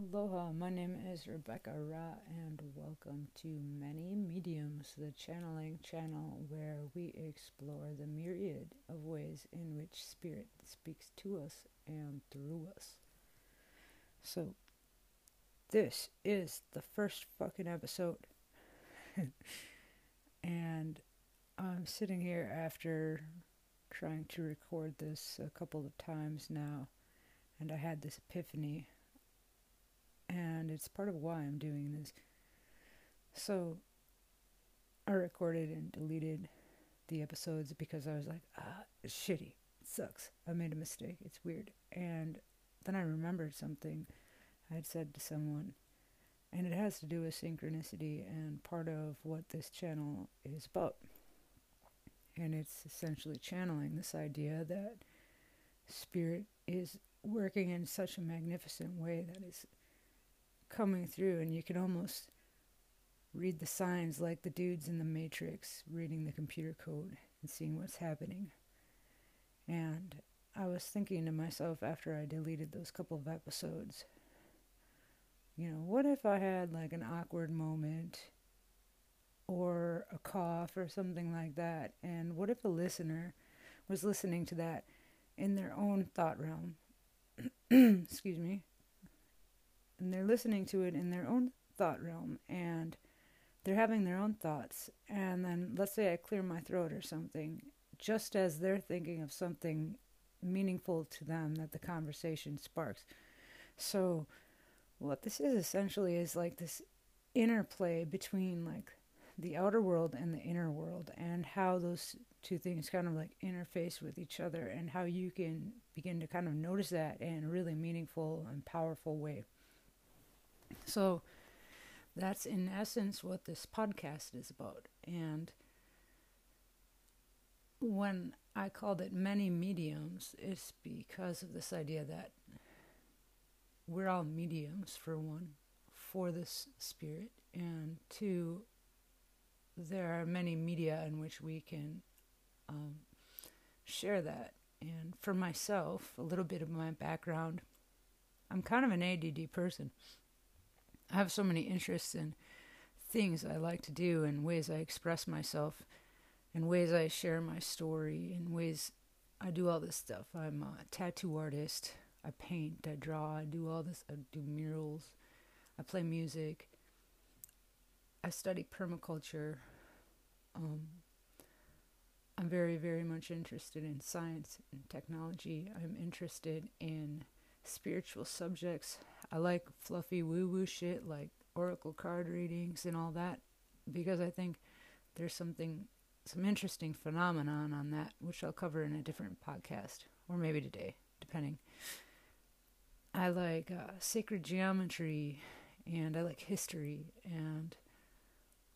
Aloha, my name is Rebecca Ra, and welcome to Many Mediums, the channeling channel where we explore the myriad of ways in which Spirit speaks to us and through us. So, this is the first fucking episode. and I'm sitting here after trying to record this a couple of times now, and I had this epiphany and it's part of why I'm doing this. So, I recorded and deleted the episodes because I was like, ah, it's shitty. It sucks. I made a mistake. It's weird. And then I remembered something I had said to someone, and it has to do with synchronicity and part of what this channel is about. And it's essentially channeling this idea that spirit is working in such a magnificent way that is coming through, and you can almost read the signs like the dudes in the Matrix reading the computer code and seeing what's happening. And I was thinking to myself after I deleted those couple of episodes, you know, what if I had like an awkward moment or a cough or something like that? And what if a listener was listening to that in their own thought realm? Excuse me and they're listening to it in their own thought realm and they're having their own thoughts and then let's say I clear my throat or something just as they're thinking of something meaningful to them that the conversation sparks so what this is essentially is like this interplay between like the outer world and the inner world and how those two things kind of like interface with each other and how you can begin to kind of notice that in a really meaningful and powerful way. So that's in essence what this podcast is about. And when I called it many mediums, it's because of this idea that we're all mediums, for one, for this spirit, and two, there are many media in which we can um, share that. And for myself, a little bit of my background, I'm kind of an ADD person. I have so many interests and things I like to do and ways I express myself and ways I share my story and ways I do all this stuff. I'm a tattoo artist. I paint, I draw, I do all this, I do murals, I play music. I study permaculture. Um, I'm very, very much interested in science and technology. I'm interested in spiritual subjects. I like fluffy woo woo shit like oracle card readings and all that because I think there's something, some interesting phenomenon on that, which I'll cover in a different podcast or maybe today, depending. I like uh, sacred geometry and I like history and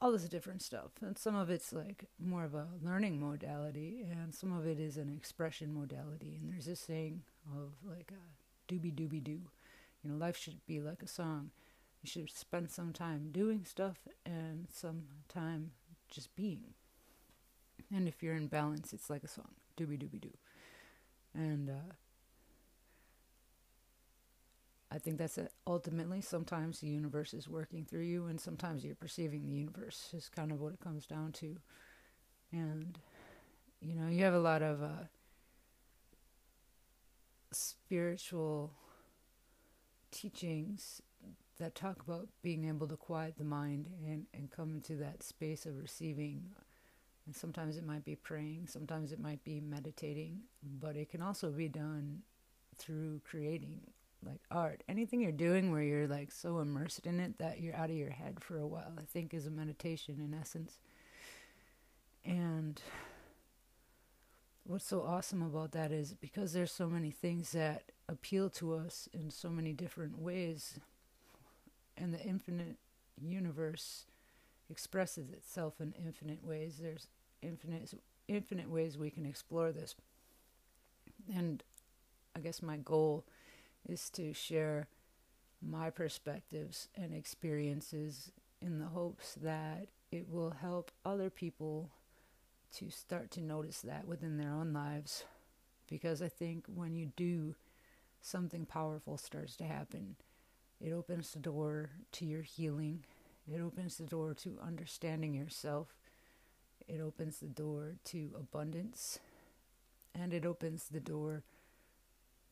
all this different stuff. And some of it's like more of a learning modality, and some of it is an expression modality. And there's this saying of like a doobie doobie doo. You know, life should be like a song. You should spend some time doing stuff and some time just being. And if you're in balance, it's like a song. Doobie doobie doo. And uh, I think that's it. Ultimately, sometimes the universe is working through you, and sometimes you're perceiving the universe. Is kind of what it comes down to. And you know, you have a lot of uh, spiritual teachings that talk about being able to quiet the mind and, and come into that space of receiving. And sometimes it might be praying, sometimes it might be meditating, but it can also be done through creating like art. Anything you're doing where you're like so immersed in it that you're out of your head for a while, I think is a meditation in essence. And what's so awesome about that is because there's so many things that appeal to us in so many different ways and the infinite universe expresses itself in infinite ways. There's infinite infinite ways we can explore this. And i guess my goal is to share my perspectives and experiences in the hopes that it will help other people to start to notice that within their own lives. Because I think when you do, something powerful starts to happen. It opens the door to your healing. It opens the door to understanding yourself. It opens the door to abundance. And it opens the door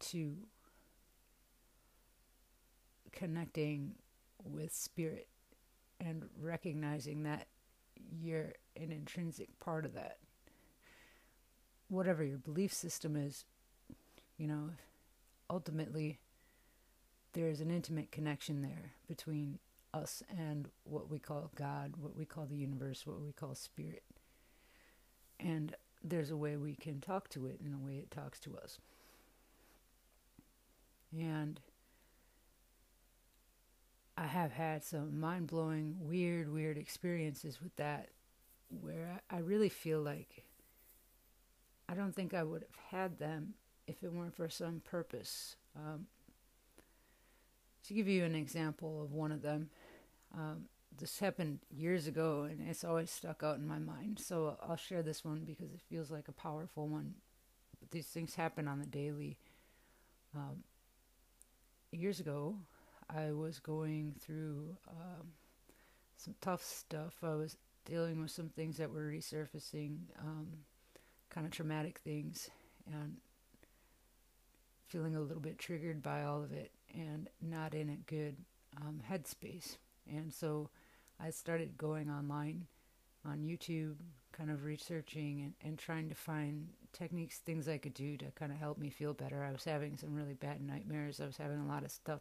to connecting with spirit and recognizing that you're an intrinsic part of that. Whatever your belief system is, you know, ultimately there is an intimate connection there between us and what we call God, what we call the universe, what we call spirit. And there's a way we can talk to it in a way it talks to us. And I have had some mind blowing, weird, weird experiences with that where I really feel like I don't think I would have had them if it weren't for some purpose. Um, to give you an example of one of them, um, this happened years ago and it's always stuck out in my mind. So I'll share this one because it feels like a powerful one. But these things happen on the daily. Um, years ago, I was going through um, some tough stuff. I was dealing with some things that were resurfacing, um, kind of traumatic things, and feeling a little bit triggered by all of it and not in a good um, headspace. And so I started going online on YouTube, kind of researching and, and trying to find techniques, things I could do to kind of help me feel better. I was having some really bad nightmares. I was having a lot of stuff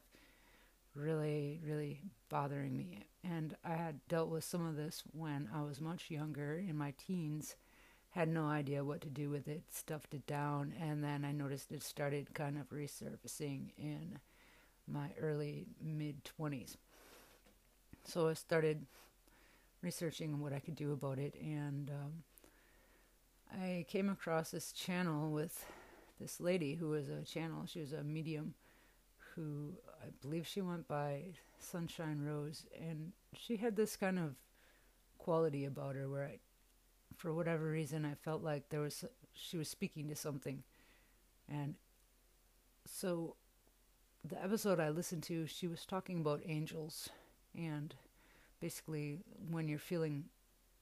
really, really bothering me. And I had dealt with some of this when I was much younger in my teens, had no idea what to do with it, stuffed it down, and then I noticed it started kind of resurfacing in my early mid 20s. So I started researching what I could do about it, and um, I came across this channel with this lady who was a channel, she was a medium who I believe she went by Sunshine Rose, and she had this kind of quality about her where I, for whatever reason, I felt like there was she was speaking to something, and so the episode I listened to, she was talking about angels, and basically when you're feeling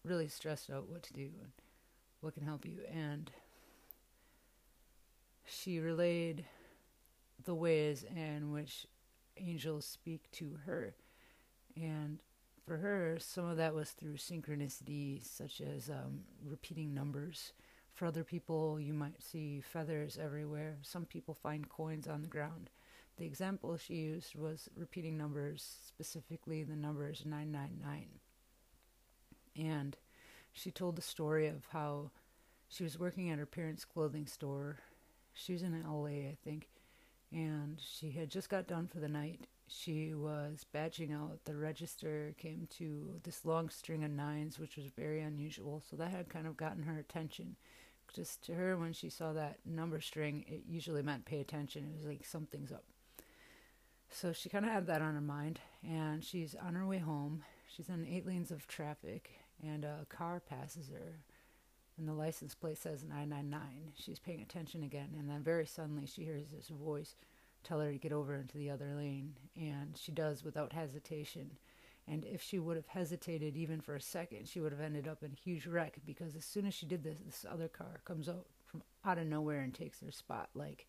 really stressed out, what to do and what can help you, and she relayed the ways in which angels speak to her. And for her, some of that was through synchronicity, such as um, repeating numbers. For other people, you might see feathers everywhere. Some people find coins on the ground. The example she used was repeating numbers, specifically the numbers 999. And she told the story of how she was working at her parents' clothing store. She was in LA, I think, and she had just got done for the night. She was badging out. The register came to this long string of nines, which was very unusual. So that had kind of gotten her attention. Just to her, when she saw that number string, it usually meant pay attention. It was like something's up. So she kind of had that on her mind, and she's on her way home. She's in eight lanes of traffic, and a car passes her and the license plate says 999. She's paying attention again, and then very suddenly she hears this voice tell her to get over into the other lane, and she does without hesitation. And if she would have hesitated even for a second, she would have ended up in a huge wreck because as soon as she did this, this other car comes out from out of nowhere and takes her spot. Like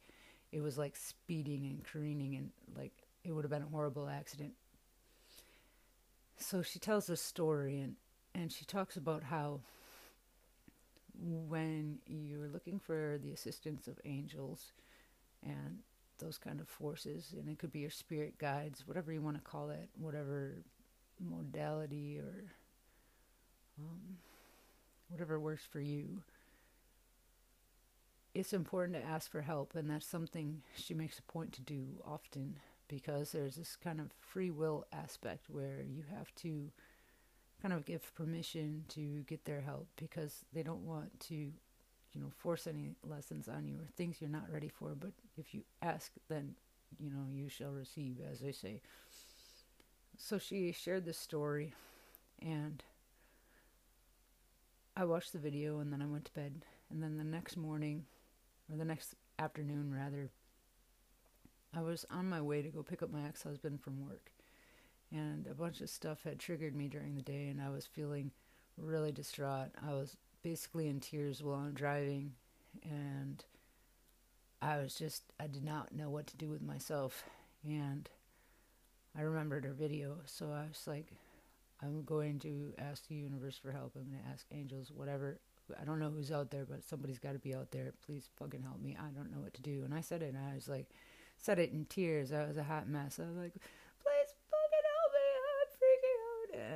it was like speeding and careening, and like it would have been a horrible accident. So she tells this story, and and she talks about how when you're looking for the assistance of angels and those kind of forces, and it could be your spirit guides, whatever you want to call it, whatever modality or um, whatever works for you. It's important to ask for help, and that's something she makes a point to do often because there's this kind of free will aspect where you have to kind of give permission to get their help because they don't want to, you know, force any lessons on you or things you're not ready for. But if you ask, then, you know, you shall receive, as they say. So she shared this story, and I watched the video, and then I went to bed. And then the next morning, or the next afternoon, rather, I was on my way to go pick up my ex husband from work, and a bunch of stuff had triggered me during the day, and I was feeling really distraught. I was basically in tears while I'm driving, and I was just, I did not know what to do with myself. And I remembered her video, so I was like, I'm going to ask the universe for help. I'm going to ask angels, whatever. I don't know who's out there, but somebody's got to be out there. Please fucking help me. I don't know what to do. And I said it, and I was like, said it in tears. I was a hot mess. I was like,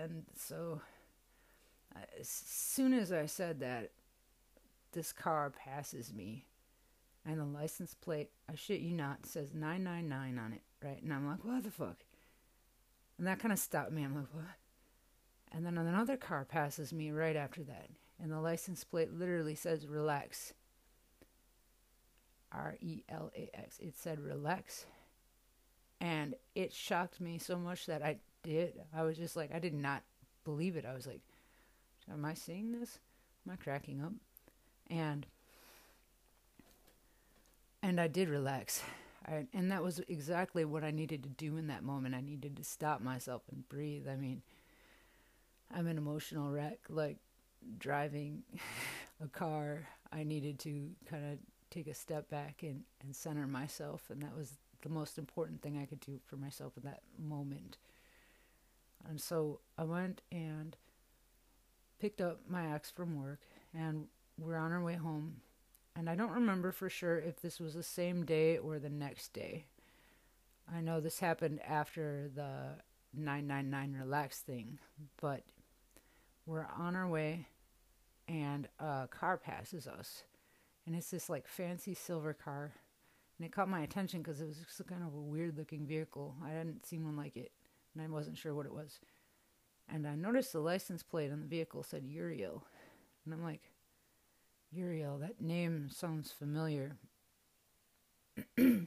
And so, as soon as I said that, this car passes me, and the license plate, I shit you not, says 999 on it, right? And I'm like, what the fuck? And that kind of stopped me. I'm like, what? And then another car passes me right after that. And the license plate literally says relax. R E L A X. It said relax. And it shocked me so much that I did. I was just like, I did not believe it. I was like, am I seeing this? Am I cracking up? And and I did relax. I, and that was exactly what I needed to do in that moment. I needed to stop myself and breathe. I mean, I'm an emotional wreck. Like driving a car, I needed to kind of take a step back and, and center myself. And that was the most important thing I could do for myself in that moment. And so I went and picked up my ex from work, and we're on our way home. And I don't remember for sure if this was the same day or the next day. I know this happened after the 999 relax thing, but we're on our way and a car passes us. And it's this like fancy silver car. And it caught my attention because it was just kind of a weird looking vehicle. I hadn't seen one like it and I wasn't sure what it was. And I noticed the license plate on the vehicle said Uriel. And I'm like, Uriel, that name sounds familiar. I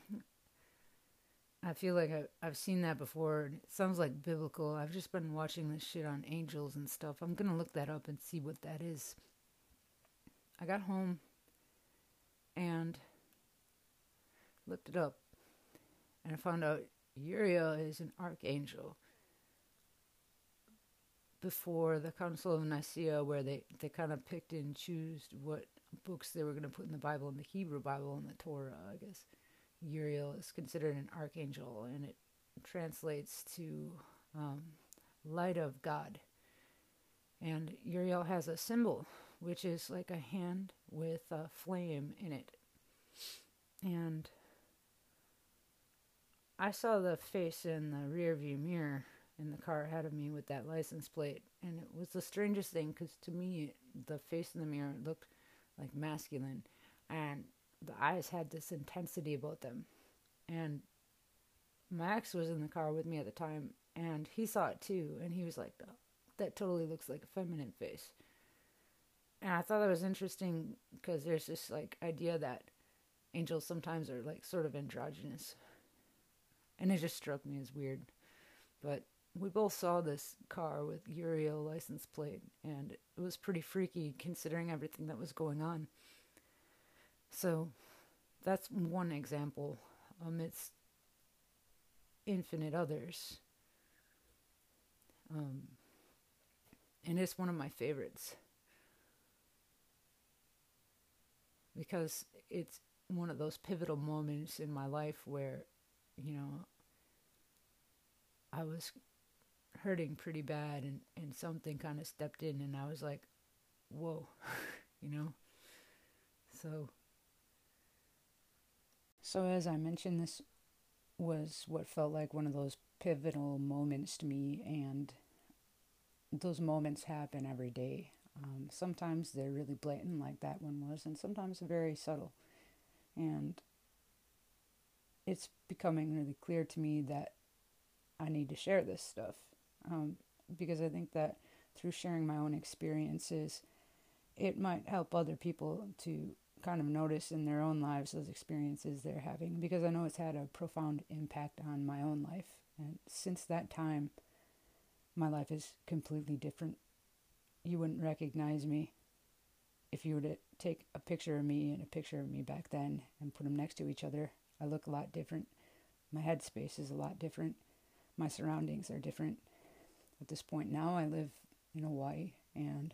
feel like I, I've seen that before. It sounds like biblical. I've just been watching this shit on angels and stuff. I'm going to look that up and see what that is. I got home and looked it up. And I found out Uriel is an archangel. Before the Council of Nicaea, where they, they kind of picked and chose what books they were going to put in the Bible, in the Hebrew Bible and the Torah, I guess. Uriel is considered an archangel, and it translates to um, light of God. And Uriel has a symbol, which is like a hand with a flame in it. And I saw the face in the rear view mirror in the car ahead of me with that license plate. And it was the strangest thing because to me, the face in the mirror looked like masculine. And the eyes had this intensity about them. And Max was in the car with me at the time, and he saw it too, and he was like, oh, "That totally looks like a feminine face." And I thought that was interesting because there's this like idea that angels sometimes are like sort of androgynous, and it just struck me as weird. But we both saw this car with Uriel license plate, and it was pretty freaky considering everything that was going on. So that's one example amidst infinite others. Um, and it's one of my favorites because it's one of those pivotal moments in my life where, you know, I was hurting pretty bad and, and something kind of stepped in and I was like, whoa, you know? So so, as I mentioned, this was what felt like one of those pivotal moments to me, and those moments happen every day. Um, sometimes they're really blatant, like that one was, and sometimes very subtle. And it's becoming really clear to me that I need to share this stuff um, because I think that through sharing my own experiences, it might help other people to kind of notice in their own lives those experiences they're having because I know it's had a profound impact on my own life. And since that time, my life is completely different. You wouldn't recognize me if you were to take a picture of me and a picture of me back then and put them next to each other. I look a lot different. my headspace is a lot different. My surroundings are different. At this point now, I live in Hawaii, and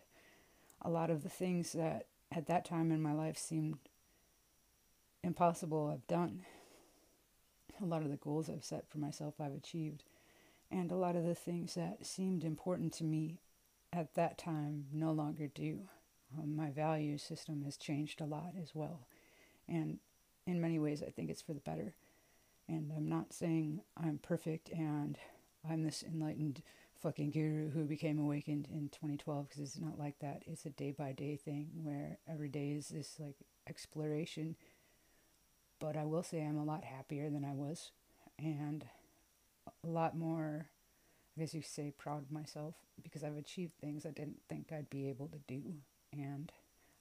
a lot of the things that at that time in my life seemed impossible, I've done. A lot of the goals I've set for myself, I've achieved. And a lot of the things that seemed important to me at that time no longer do. Um, my value system has changed a lot as well. And in many ways, I think it's for the better. And I'm not saying I'm perfect and I'm this enlightened fucking guru who became awakened in 2012 because it's not like that. It's a day by day thing where every day is this like exploration. But I will say I'm a lot happier than I was and a lot more, I guess you say, proud of myself because I've achieved things I didn't think I'd be able to do. And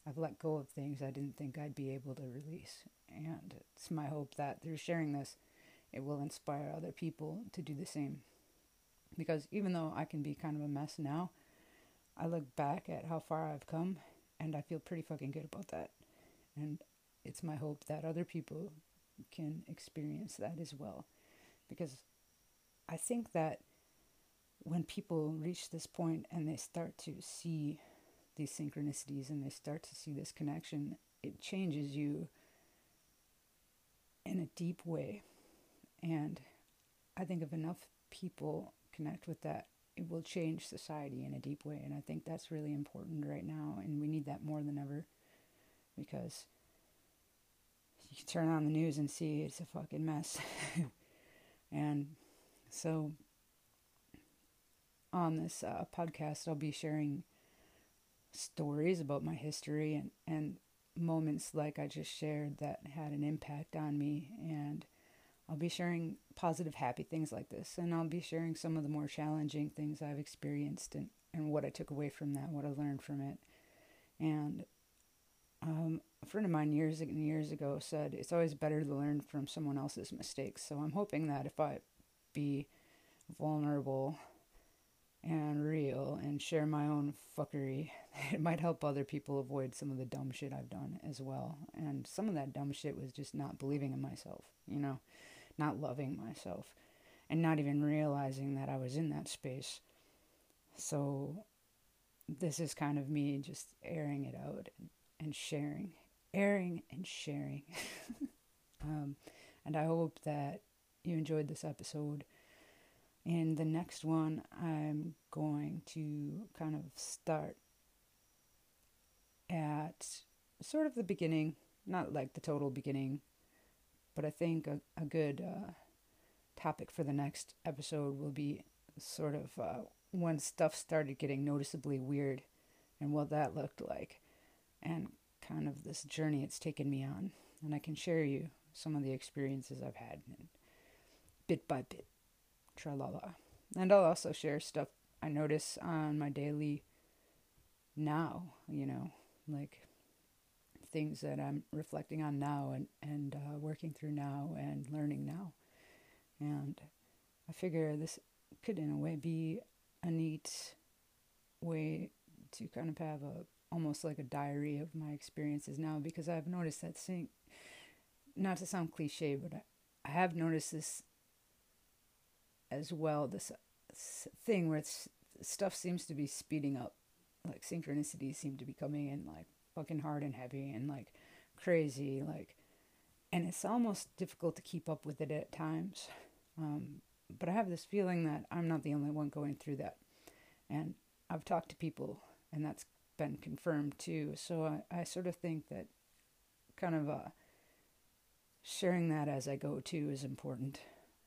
I've let go of things I didn't think I'd be able to release. And it's my hope that through sharing this, it will inspire other people to do the same. Because even though I can be kind of a mess now, I look back at how far I've come and I feel pretty fucking good about that. And it's my hope that other people can experience that as well. Because I think that when people reach this point and they start to see these synchronicities and they start to see this connection, it changes you in a deep way. And I think if enough people connect with that, it will change society in a deep way. And I think that's really important right now. And we need that more than ever because you can turn on the news and see it's a fucking mess. and so on this uh, podcast, I'll be sharing stories about my history and, and moments like I just shared that had an impact on me. And I'll be sharing positive, happy things like this. And I'll be sharing some of the more challenging things I've experienced and, and what I took away from that, what I learned from it. And um, a friend of mine years and years ago said it's always better to learn from someone else's mistakes. So I'm hoping that if I be vulnerable and real and share my own fuckery. It might help other people avoid some of the dumb shit I've done as well. And some of that dumb shit was just not believing in myself, you know, not loving myself, and not even realizing that I was in that space. So, this is kind of me just airing it out and, sharing, airing and sharing. um, and I hope that you enjoyed this episode. In the next one, I'm going to kind of start at sort of the beginning, not like the total beginning, but I think a, a good uh, topic for the next episode will be sort of uh, when stuff started getting noticeably weird and what that looked like, and kind of this journey it's taken me on. And I can share you some of the experiences I've had, bit by bit tralala. And I'll also share stuff I notice on my daily now, you know, like things that I'm reflecting on now and, and uh, working through now and learning now. And I figure this could, in a way, be a neat way to kind of have a almost like a diary of my experiences now because I've noticed that thing, not to sound cliche, but I, I have noticed this as well this thing where stuff seems to be speeding up. Like synchronicities seem to be coming in like fucking hard and heavy and like crazy like and it's almost difficult to keep up with it at times. Um, but i have this feeling that i'm not the only one going through that. And i've talked to people and that's been confirmed too. So i, I sort of think that kind of uh, sharing that as i go too is important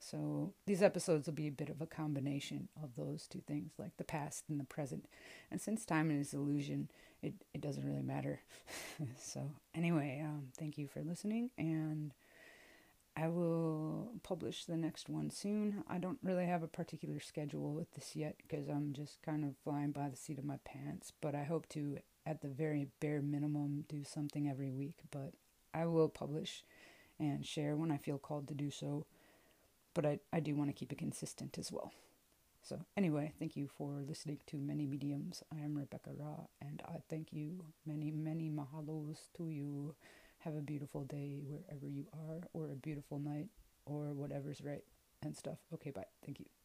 so these episodes will be a bit of a combination of those two things, like the past and the present. And since time is illusion, it, it doesn't really matter. so anyway, um, thank you for listening, and I will publish the next one soon. I don't really have a particular schedule with this yet because I'm just kind of flying by the seat of my pants. But I hope to, at the very bare minimum, do something every week. But I will publish and share when I feel called to do so but I, I do want to keep it consistent as well. So, anyway, thank you for listening to Many Mediums. I am Rebecca Ra, and I thank you. Many, many mahalos to you. Have a beautiful day wherever you are, or a beautiful night or whatever's right and stuff. Okay, bye. Thank you.